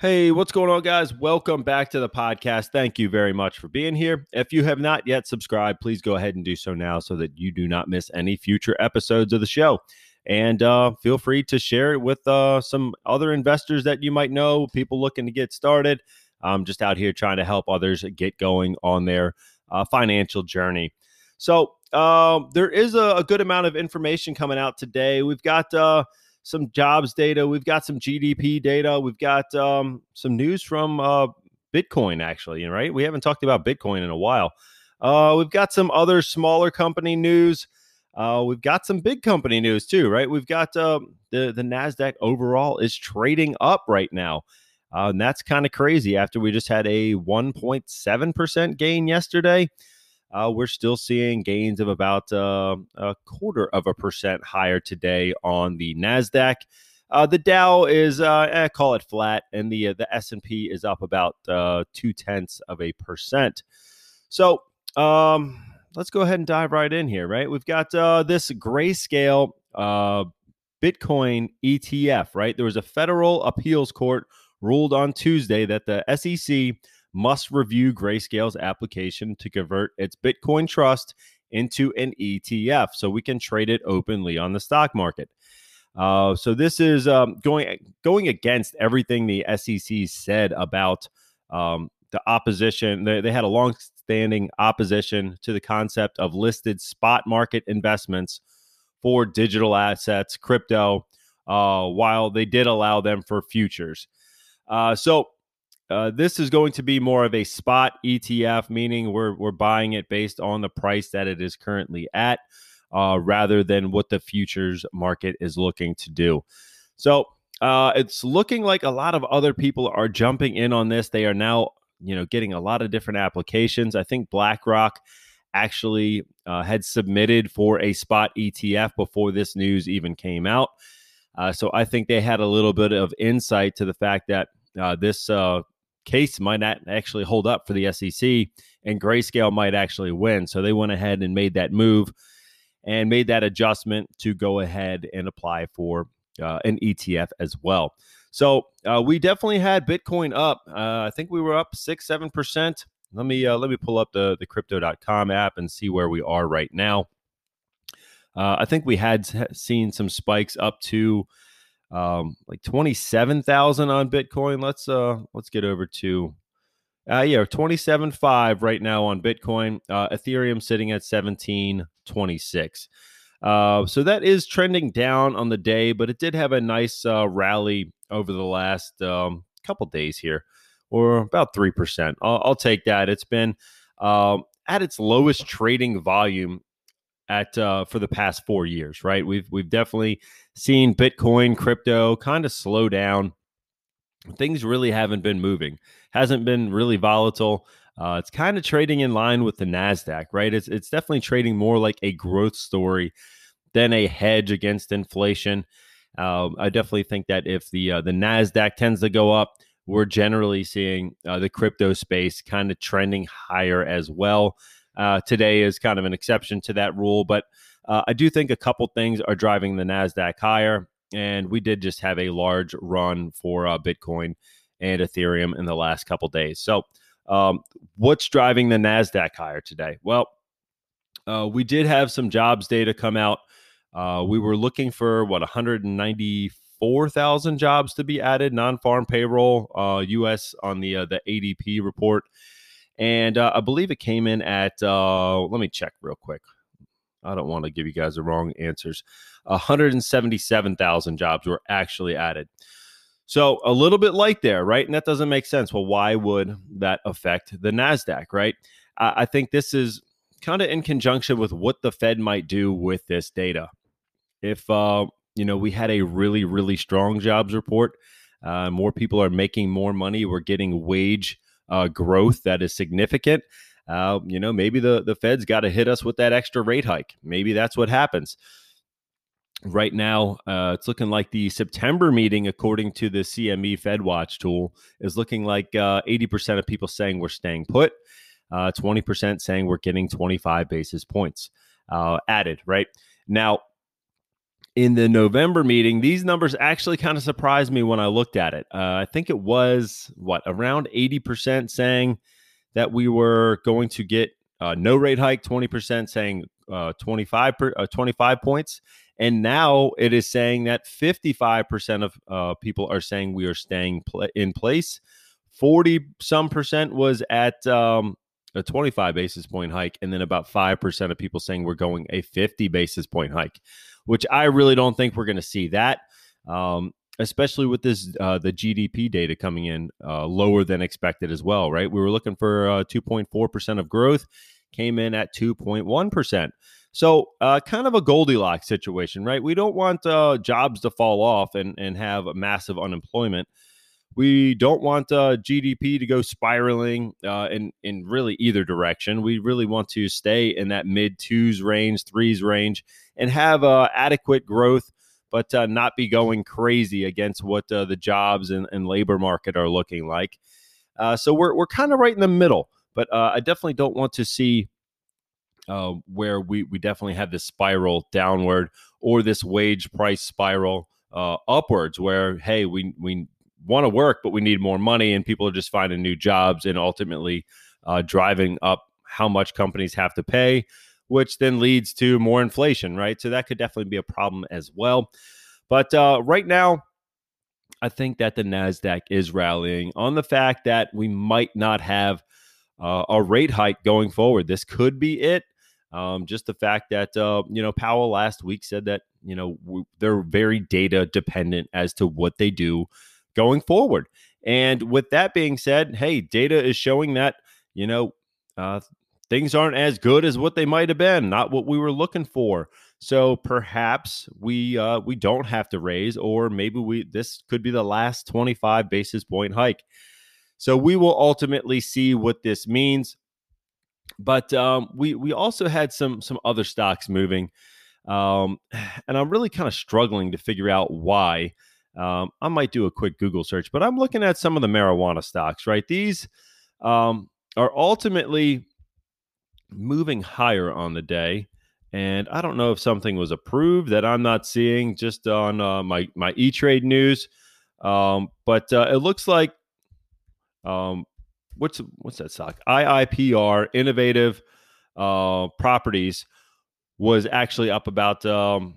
Hey, what's going on, guys? Welcome back to the podcast. Thank you very much for being here. If you have not yet subscribed, please go ahead and do so now so that you do not miss any future episodes of the show. And uh, feel free to share it with uh, some other investors that you might know, people looking to get started. I'm just out here trying to help others get going on their uh, financial journey. So, uh, there is a, a, good amount of information coming out today. We've got uh, some jobs data. We've got some GDP data. We've got um, some news from uh, Bitcoin, actually, right? We haven't talked about Bitcoin in a while. Uh, we've got some other smaller company news. Uh, we've got some big company news too, right? We've got uh, the the Nasdaq overall is trading up right now, uh, and that's kind of crazy. After we just had a 1.7 percent gain yesterday, uh, we're still seeing gains of about uh, a quarter of a percent higher today on the Nasdaq. Uh, the Dow is, uh, eh, call it flat, and the uh, the S and P is up about uh, two tenths of a percent. So um, let's go ahead and dive right in here. Right, we've got this grayscale Bitcoin ETF. Right, there was a federal appeals court ruled on Tuesday that the SEC must review Grayscale's application to convert its Bitcoin trust into an ETF so we can trade it openly on the stock market. Uh, so this is um, going going against everything the SEC said about um, the opposition. They, they had a long-standing opposition to the concept of listed spot market investments for digital assets, crypto, uh, while they did allow them for futures. Uh, so uh, this is going to be more of a spot ETF, meaning we're we're buying it based on the price that it is currently at, uh, rather than what the futures market is looking to do. So uh, it's looking like a lot of other people are jumping in on this. They are now, you know, getting a lot of different applications. I think BlackRock actually uh, had submitted for a spot ETF before this news even came out. Uh, so I think they had a little bit of insight to the fact that uh, this uh, case might not actually hold up for the SEC and Grayscale might actually win. So they went ahead and made that move and made that adjustment to go ahead and apply for uh, an ETF as well. So uh, we definitely had Bitcoin up. Uh, I think we were up six, seven percent. Let me uh, let me pull up the the crypto.com app and see where we are right now. Uh, I think we had seen some spikes up to um, like 27,000 on Bitcoin. Let's uh let's get over to uh yeah, 27.5 right now on Bitcoin. Uh Ethereum sitting at 1726. Uh so that is trending down on the day, but it did have a nice uh rally over the last um couple days here or about 3%. I'll, I'll take that. It's been um at its lowest trading volume at uh, for the past four years, right? We've we've definitely seen Bitcoin, crypto kind of slow down. Things really haven't been moving. Hasn't been really volatile. Uh, it's kind of trading in line with the Nasdaq, right? It's it's definitely trading more like a growth story than a hedge against inflation. Uh, I definitely think that if the uh, the Nasdaq tends to go up, we're generally seeing uh, the crypto space kind of trending higher as well. Uh, today is kind of an exception to that rule, but uh, I do think a couple things are driving the Nasdaq higher, and we did just have a large run for uh, Bitcoin and Ethereum in the last couple days. So, um, what's driving the Nasdaq higher today? Well, uh, we did have some jobs data come out. Uh, we were looking for what 194,000 jobs to be added, non-farm payroll, U.S. Uh, on the the ADP report and uh, I believe it came in at. Uh, let me check real quick. I don't want to give you guys the wrong answers. 177,000 jobs were actually added. So a little bit light there, right? And that doesn't make sense. Well, why would that affect the Nasdaq, right? I, I think this is kind of in conjunction with what the Fed might do with this data. If uh, you know we had a really really strong jobs report, uh, more people are making more money. We're getting wage uh, growth that is significant. uh, you know, maybe the the Fed's got to hit us with that extra rate hike. Maybe that's what happens. Right now, uh, it's looking like the September meeting, according to the CME Fed Watch tool, is looking like uh, 80% of people saying we're staying put, uh, 20% saying we're getting 25 basis points uh, added. Right now, in the November meeting, these numbers actually kind of surprised me when I looked at it. Uh, I think it was what around 80% saying that we were going to get uh, no rate hike, 20% saying uh, 25 per, uh, 25 points, and now it is saying that 55% of uh, people are saying we are staying pl- in place. 40 some percent was at um, a 25 basis point hike, and then about 5% of people saying we're going a 50 basis point hike, which I really don't think we're going to see that. Um, especially with this uh, the GDP data coming in uh, lower than expected as well, right? We were looking for uh, 2.4% of growth, came in at 2.1%. So, uh, kind of a Goldilocks situation, right? We don't want uh, jobs to fall off and, and have a massive unemployment. We don't want uh, GDP to go spiraling in, in really either direction. We really want to stay in that mid twos range, threes range, and have adequate growth but uh, not be going crazy against what uh, the jobs and, and, labor market are looking like. Uh, so we're, we're kind of right in the middle, but uh, I definitely don't want to see uh, where we, we definitely have this spiral downward or this wage price spiral uh, upwards where, hey, we, we want to work, but we need more money and people are just finding new jobs and ultimately driving up how much companies have to pay which then leads to more inflation, right? So that could definitely be a problem as well. But uh, right now, I think that the NASDAQ is rallying on the fact that we might not have uh, a rate hike going forward. This could be it. Um, just the fact that, uh, you know, Powell last week said that, you know, w- they're very data dependent as to what they do going forward. And with that being said, hey, data is showing that, you know, uh, things aren't as good as what they might have been, not what we were looking for. So perhaps we uh, we don't have to raise, or maybe we this could be the last 25 basis point hike. So we will ultimately see what this means. But um, we we also had some some other stocks moving, um, and I'm really kind of struggling to figure out why. Um, I might do a quick Google search, but I'm looking at some of the marijuana stocks. Right, these um, are ultimately moving higher on the day. And I don't know if something was approved that I'm not seeing just on uh, my my E Trade news, um, but uh, it looks like um, what's what's that stock? IIPR Innovative uh, Properties was actually up about um,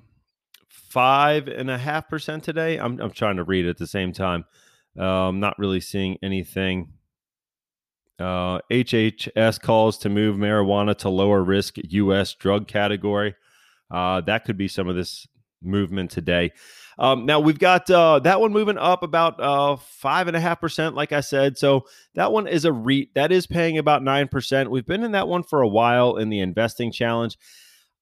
five and a half percent today. I'm I'm trying to read at the same time. I'm um, not really seeing anything uh, HHS calls to move marijuana to lower risk U.S. drug category. Uh, that could be some of this movement today. Um, now we've got uh, that one moving up about uh, five and a half percent, like I said. So that one is a REIT that is paying about nine percent. We've been in that one for a while in the investing challenge.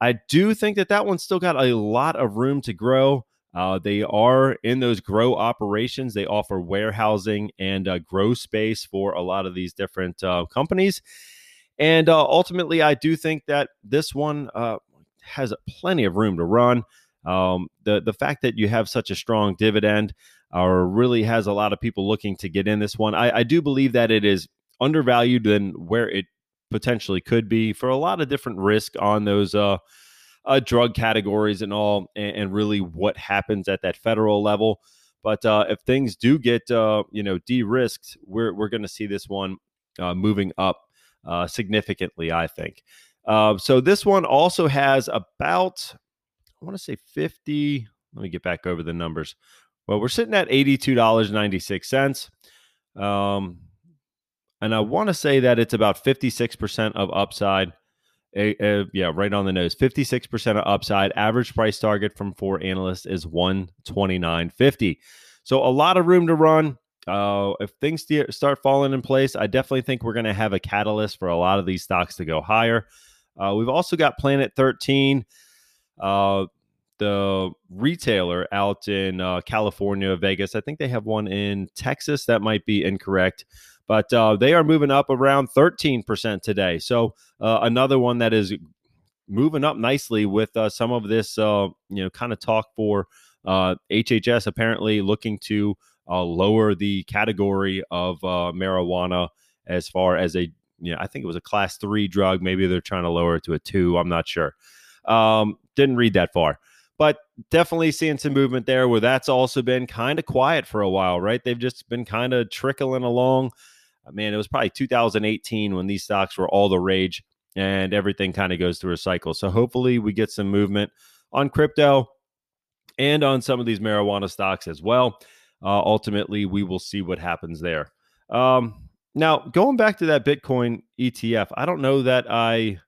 I do think that that one's still got a lot of room to grow. Uh, they are in those grow operations. They offer warehousing and uh, grow space for a lot of these different uh, companies. And uh, ultimately, I do think that this one uh, has plenty of room to run. Um, the the fact that you have such a strong dividend uh, really has a lot of people looking to get in this one. I, I do believe that it is undervalued than where it potentially could be for a lot of different risk on those uh, uh, drug categories and all, and, and, really what happens at that federal level. But uh, if things do get uh, you know de-risked, we're we're going to see this one uh, moving up uh, significantly. I think. Uh, so this one also has about I want to say fifty. Let me get back over the numbers. Well, we're sitting at eighty-two dollars ninety-six cents. Um, and I want to say that it's about 56% of upside a, a, yeah, right on the nose. 56% of upside. Average price target from four analysts is 129.50. So a lot of room to run. Uh, if things start falling in place, I definitely think we're going to have a catalyst for a lot of these stocks to go higher. Uh, we've also got Planet 13. Uh, the retailer out in uh, California, Vegas. I think they have one in Texas. That might be incorrect, but uh, they are moving up around 13% today. So uh, another one that is moving up nicely with uh, some of this, uh, you know, kind of talk for HHS apparently looking to lower the category of marijuana as far as a, you know, I think it was a class three drug. Maybe they're trying to lower it to a two. I'm not sure. Um, didn't read that far but definitely seeing some movement there where that's also been kind of quiet for a while, right? They've just been kind of trickling along. I mean, it was probably 2018 when these stocks were all the rage and everything kind of goes through a cycle. So hopefully we get some movement on crypto and on some of these marijuana stocks as well. Uh, ultimately, we will see what happens there. Um, now, going back to that Bitcoin ETF, I don't know that I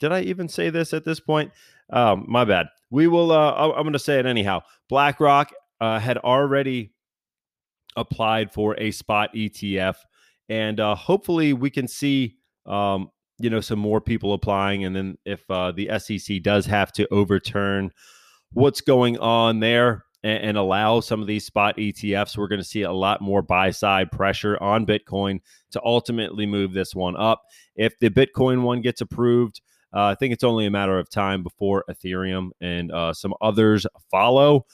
did I even say this at this point. Um, my bad. We will. Uh, I'm going to say it anyhow. BlackRock uh, had already applied for a spot ETF, and uh, hopefully we can see um, you know some more people applying. And then if uh, the SEC does have to overturn what's going on there and, and allow some of these spot ETFs, we're going to see a lot more buy side pressure on Bitcoin to ultimately move this one up. If the Bitcoin one gets approved uh, I think it's only a matter of time before Ethereum and uh, some others follow.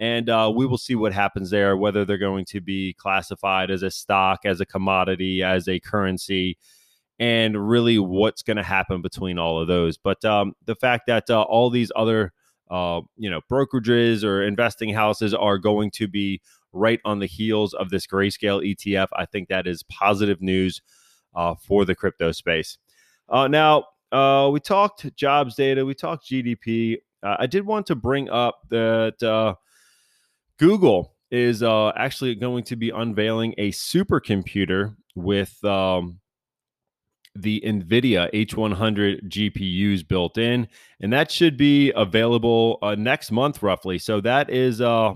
And uh, we will see what happens there, whether they're going to be classified as a stock, as a commodity, as a currency, and really what's going to happen between all of those. But um, the fact that uh, all these other uh, you know brokerages or investing houses are going to be right on the heels of this grayscale ETF, I think that is positive news uh, for the crypto space. now, uh, we talked jobs data, we talked GDP. Uh, I did want to bring up that uh, Google is uh, actually going to be unveiling a supercomputer with um, the NVIDIA H100 GPUs built in, and that should be available uh, next month, roughly. So that is uh,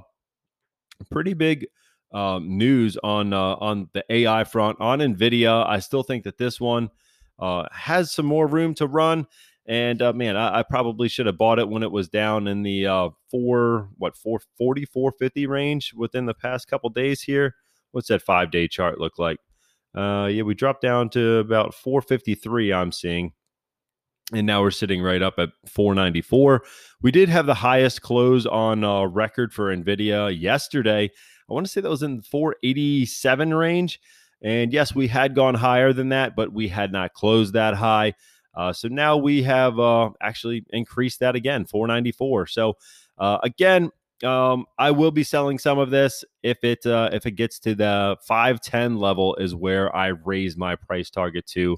pretty big um, news on uh, on the AI front on NVIDIA. I still think that this one uh, has some more room to run. And uh, man, I, I, probably should have bought it when it was down in the uh, four, what, 440, 450 range within the past couple days here. What's that five day chart look like? Uh, yeah, we dropped down to about 453, I'm seeing. And now we're sitting right up at 494. We did have the highest close on uh, record for NVIDIA yesterday. I want to say that was in 487 range. And yes, we had gone higher than that, but we had not closed that high. Uh, so now we have uh, actually increased that again, 494. So uh, again, um, I will be selling some of this if it uh, if it gets to the 510 level is where I raise my price target to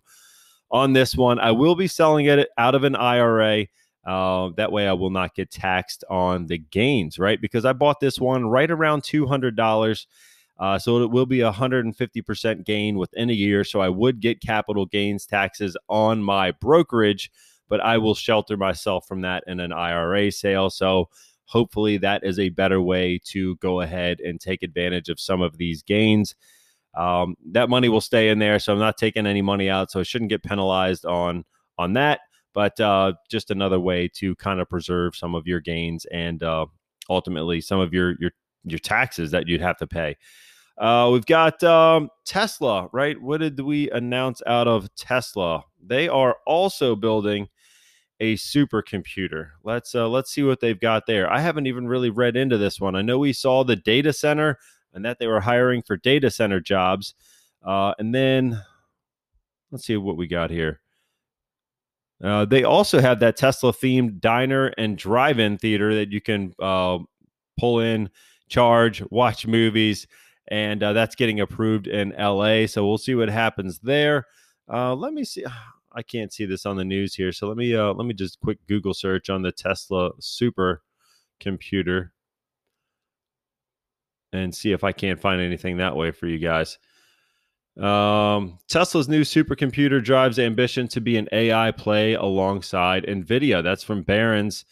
on this one. I will be selling it out of an IRA. Uh, that way, I will not get taxed on the gains, right? Because I bought this one right around two hundred dollars. Uh, so it will be a 150% gain within a year. So I would get capital gains taxes on my brokerage, but I will shelter myself from that in an IRA sale. So hopefully that is a better way to go ahead and take advantage of some of these gains. Um, that money will stay in there, so I'm not taking any money out, so I shouldn't get penalized on on that. But uh, just another way to kind of preserve some of your gains and uh, ultimately some of your your your taxes that you'd have to pay. Uh, we've got um, Tesla, right? What did we announce out of Tesla? They are also building a supercomputer. Let's uh, let's see what they've got there. I haven't even really read into this one. I know we saw the data center and that they were hiring for data center jobs, uh, and then let's see what we got here. Uh, they also have that Tesla themed diner and drive-in theater that you can uh, pull in, charge, watch movies and uh, that's getting approved in LA. So we'll see what happens there. Uh, let me see. I can't see this on the news here, so let me uh, let me just quick Google search on the Tesla super computer and see if I can't find anything that way for you guys. Um, Tesla's new supercomputer drives ambition to be an AI play alongside NVIDIA. That's from Barron's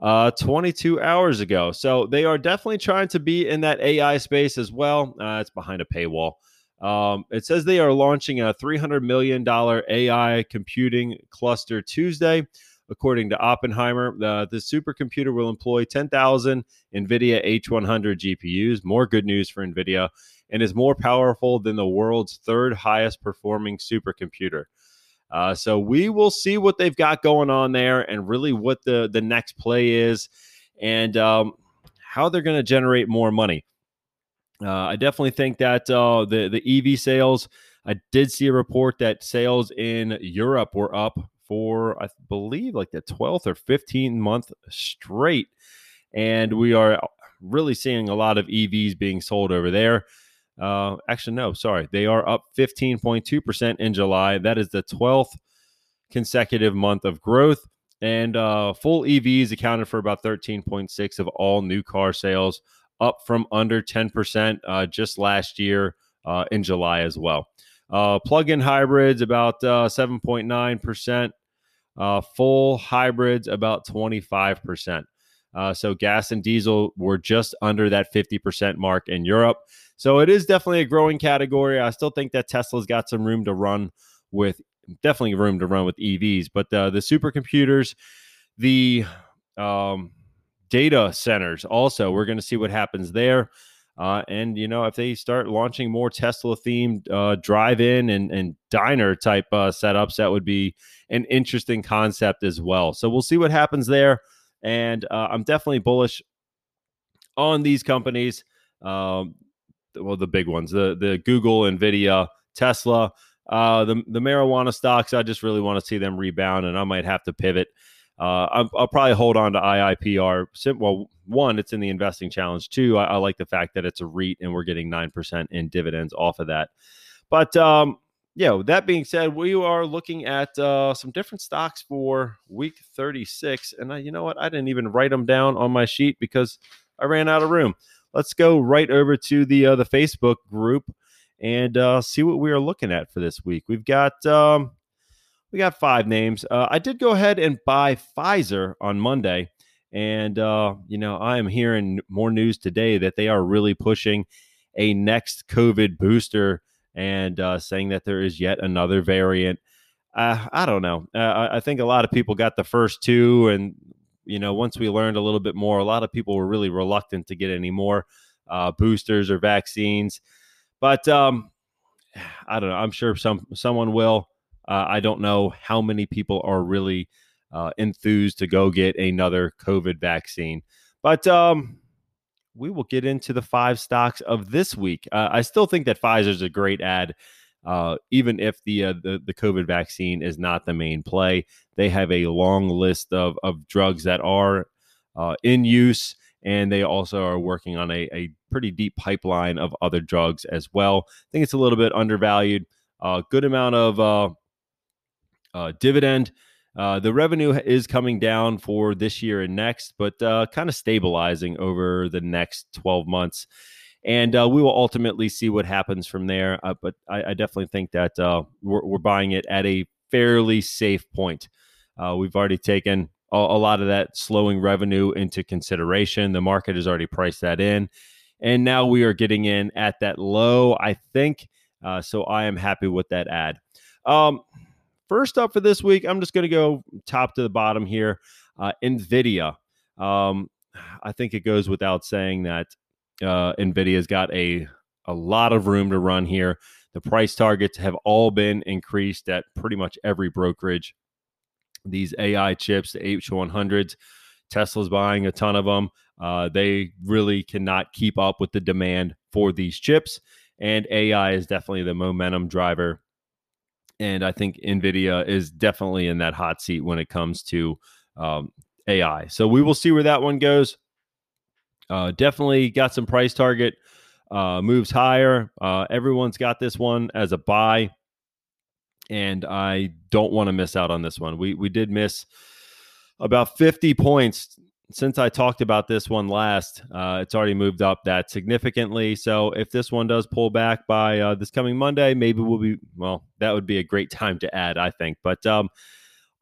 uh, 22 hours ago. So they are definitely trying to be in that AI space as well. Uh, it's behind a paywall. Um, it says they are launching a $300 million AI computing cluster Tuesday, according to Oppenheimer. The, the supercomputer will employ 10,000 NVIDIA H100 GPUs. More good news for NVIDIA, and is more powerful than the world's third highest performing supercomputer. Uh, so we will see what they've got going on there, and really what the the next play is, and um, how they're going to generate more money. Uh, I definitely think that uh, the the EV sales. I did see a report that sales in Europe were up for I believe like the 12th or 15th month straight, and we are really seeing a lot of EVs being sold over there. Uh, actually, no, sorry, they are up 15.2 percent in July. That is the 12th consecutive month of growth. And uh, full EVs accounted for about 13.6 of all new car sales, up from under 10% uh, just last year uh, in July as well. Uh, plug-in hybrids about 7.9%. Uh, uh, full hybrids about 25%. Uh, so gas and diesel were just under that 50% mark in Europe. So it is definitely a growing category. I still think that Tesla's got some room to run with, definitely room to run with EVs. But uh, the supercomputers, the um, data centers, also, we're going to see what happens there. Uh, and you know, if they start launching more Tesla themed uh, drive-in and, and diner type uh, setups, that would be an interesting concept as well. So we'll see what happens there. And uh, I'm definitely bullish on these companies. Um, well, the big ones, the the Google, Nvidia, Tesla. Uh, the the marijuana stocks, I just really want to see them rebound, and I might have to pivot uh, I'll, I'll, probably hold on to IIPR. Well, one, it's in the investing challenge. Two, I, I, like the fact that it's a REIT and we're getting 9% in dividends off of that. But, um, yeah, with that being said, we are looking at uh, some different stocks for week 36. And uh, you know what? I didn't even write them down on my sheet because I ran out of room. Let's go right over to the uh, the Facebook group and uh, see what we are looking at for this week. We've got um, we got five names. Uh, I did go ahead and buy Pfizer on Monday. And, uh, you know, I am hearing more news today that they are really pushing a next COVID booster and uh, saying that there is yet another variant. Uh, I don't know. Uh, I think a lot of people got the first two. And, you know, once we learned a little bit more, a lot of people were really reluctant to get any more uh, boosters or vaccines. But um, I don't know. I'm sure some someone will. Uh, I don't know how many people are really uh, enthused to go get another COVID vaccine. But um, we will get into the five stocks of this week. Uh, I still think that Pfizer is a great add, uh, even if the, uh, the the COVID vaccine is not the main play. They have a long list of of drugs that are uh, in use, and they also are working on a, a pretty deep pipeline of other drugs as well. I think it's a little bit undervalued. A uh, good amount of uh, uh, dividend. Uh, the revenue is coming down for this year and next, but uh, kind of stabilizing over the next 12 months. And uh, we will ultimately see what happens from there. Uh, but I, I, definitely think that uh, we're, we're, buying it at a fairly safe point. Uh, we've already taken a, a, lot of that slowing revenue into consideration. The market has already priced that in. And now we are getting in at that low, I think. so I am happy with that add. Um, First up for this week, I'm just going to go top to the bottom here. Uh, NVIDIA. Um, I think it goes without saying that uh, NVIDIA's got a, a lot of room to run here. The price targets have all been increased at pretty much every brokerage. These AI chips, the H100s, Tesla's buying a ton of them. Uh, they really cannot keep up with the demand for these chips. And AI is definitely the momentum driver and I think NVIDIA is definitely in that hot seat when it comes to um, AI. So we will see where that one goes. Uh, definitely got some price target uh, moves higher. Uh, everyone's got this one as a buy, and I don't want to miss out on this one. We we did miss about 50 points since I talked about this one last, uh, it's already moved up that significantly. So if this one does pull back by uh, this coming Monday, maybe we'll be well. That would be a great time to add, I think. But um,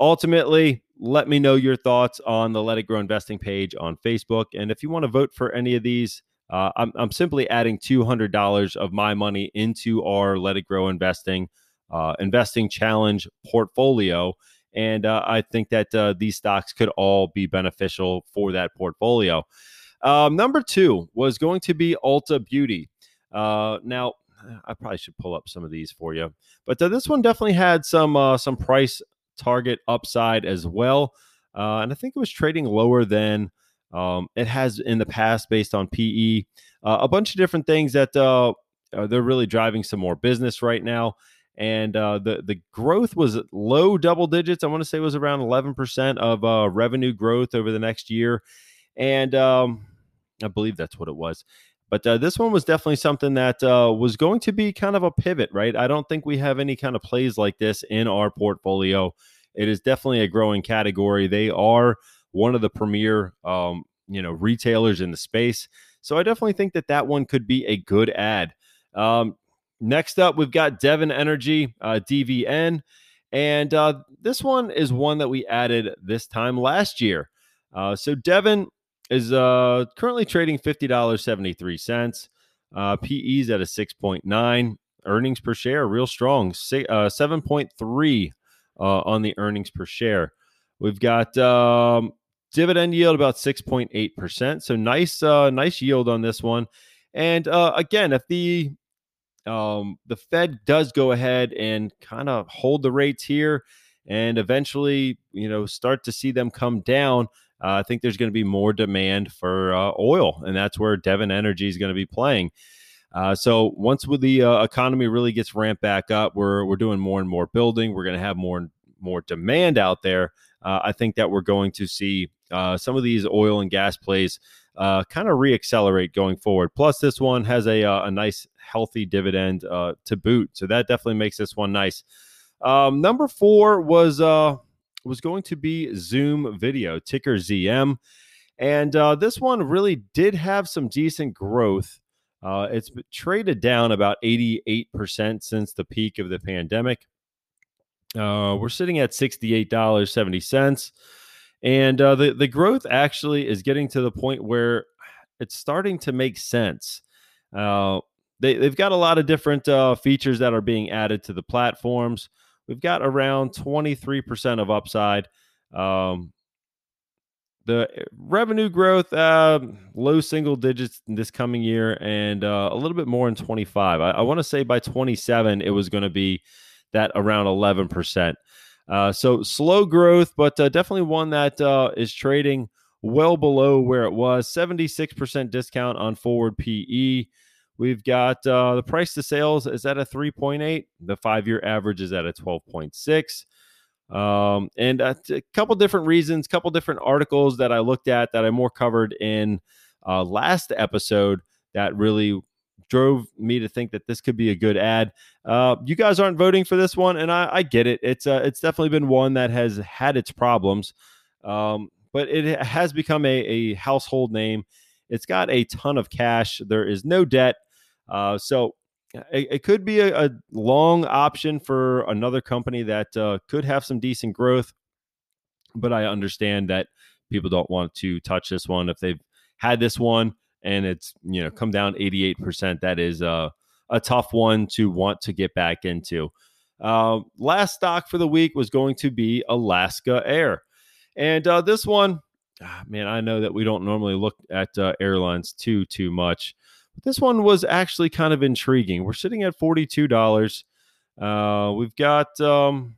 ultimately, let me know your thoughts on the Let It Grow Investing page on Facebook, and if you want to vote for any of these. Uh, I'm, I'm simply adding $200 of my money into our Let It Grow Investing uh, Investing Challenge portfolio And uh, I think that uh, these stocks could all be beneficial for that portfolio. Um, number two was going to be Ulta Beauty. Uh, now, I probably should pull up some of these for you, but this one definitely had some uh, some price target upside as well, uh, and I think it was trading lower than um, it has in the past based on PE. Uh, a bunch of different things that they're really driving some more business right now, and uh, the the growth was low double digits. I want to say it was around eleven percent of uh, revenue growth over the next year, and um, I believe that's what it was. But uh, this one was definitely something that uh, was going to be kind of a pivot, right? I don't think we have any kind of plays like this in our portfolio. It is definitely a growing category. They are one of the premier, um, you know, retailers in the space. So I definitely think that that one could be a good add. Um, next up, we've got Devon Energy, uh, DVN. And uh, this one is one that we added this time last year. Uh, so Devon is uh, currently trading $50.73. Uh, PE's at a 6.9. Earnings per share, real strong, uh, 7.3 uh, on the earnings per share. We've got um, dividend yield about 6.8%. So nice, uh, nice yield on this one. And uh, again, if the um, the Fed does go ahead and kind of hold the rates here and eventually, you know, start to see them come down, uh, I think there's going to be more demand for uh, oil, and that's where Devon Energy is going to be playing. Uh, so once with the uh, economy really gets ramped back up, we're we're doing more and more building. We're going to have more and more demand out there. Uh, I think that we're going to see uh, some of these oil and gas plays kind of reaccelerate going forward. Plus, this one has a a nice healthy dividend to boot, so that definitely makes this one nice. Um, number four was was going to be Zoom Video, ticker ZM. And uh, this one really did have some decent growth. Uh, it's traded down about 88% since the peak of the pandemic. Uh, we're sitting at $68.70. And uh, the, the growth actually is getting to the point where it's starting to make sense. Uh, they, they've got a lot of different uh, features that are being added to the platforms we've got around 23% of upside. Um, the eh, revenue growth, uh, low single digits this coming year, and uh, a little bit more in 25. I, I want to say by 27, it was going to be that around 11%. Uh, so slow growth, but uh, definitely one that uh, is trading well below where it was. 76% discount on forward PE. We've got uh, the price to sales is at a 3.8. The five year average is at a 12.6. Um, and a, couple different reasons, couple different articles that I looked at that I more covered in uh, last episode that really drove me to think that this could be a good add. Uh, you guys aren't voting for this one, and I, I get it. It's uh, it's definitely been one that has had its problems, um, but it has become a, a household name. It's got a ton of cash. There is no debt. Uh, so it, it, could be a, a, long option for another company that uh, could have some decent growth. But I understand that people don't want to touch this one if they've had this one and it's you know come down 88%. That is uh, a tough one to want to get back into. Uh, last stock for the week was going to be Alaska Air. And uh, this one, ah, man, I know that we don't normally look at uh, airlines too, too much. But this one was actually kind of intriguing. We're sitting at $42. Uh, we've got um,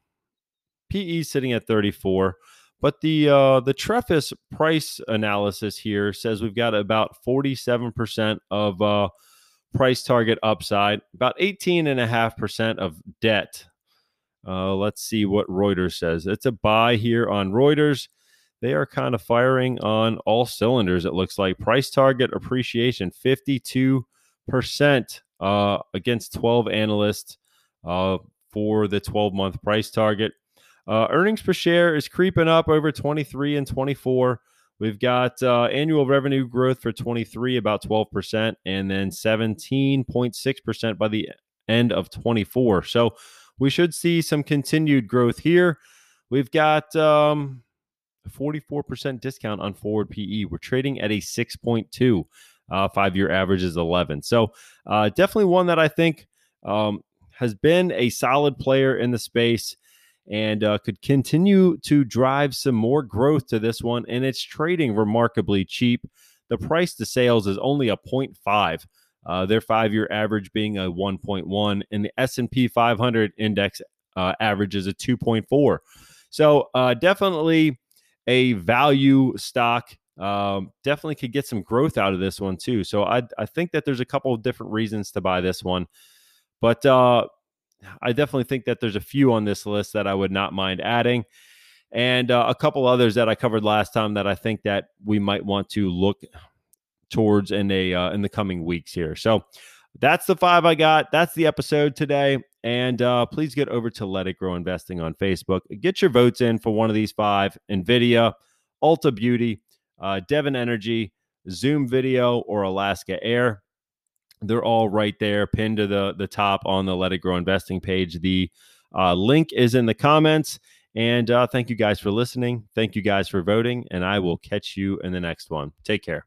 PE sitting at 34. But the uh, the Trefis price analysis here says we've got about 47% of uh, price target upside, about 18.5% of debt. Uh, let's see what Reuters says. It's a buy here on Reuters they are kind of firing on all cylinders. It looks like price target appreciation 52% uh, against 12 analysts uh, for the 12 month price target. Uh, earnings per share is creeping up over 23 and 24. We've got uh, annual revenue growth for 23, about 12%, and then 17.6% by the end of 24. So we should see some continued growth here. We've got um, 44% discount on forward PE. We're trading at a 6.2. Uh, five year average is 11. So uh, definitely one that I think um, has been a solid player in the space. and uh, could continue to drive some more growth to this one. And it's trading remarkably cheap. The price to sales is only a 0.5. Uh, their five-year average being a 1.1, and the S&P 500 index uh, average is a 2.4. So uh, definitely a value stock. Um, definitely could get some growth out of this one too. So I I think that there's a couple of different reasons to buy this one, but uh, I definitely think that there's a few on this list that I would not mind adding, and uh, a couple others that I covered last time that I think that we might want to look towards in a uh, in the coming weeks here. So that's the five I got. That's the episode today. And uh, please get over to Let It Grow Investing on Facebook. Get your votes in for one of these five: Nvidia, Ulta Beauty, uh, Devon Energy, Zoom Video, or Alaska Air. They're all right there, pinned to the the top on the Let It Grow Investing page. The uh, link is in the comments. And uh, thank you guys for listening. Thank you guys for voting. And I will catch you in the next one. Take care.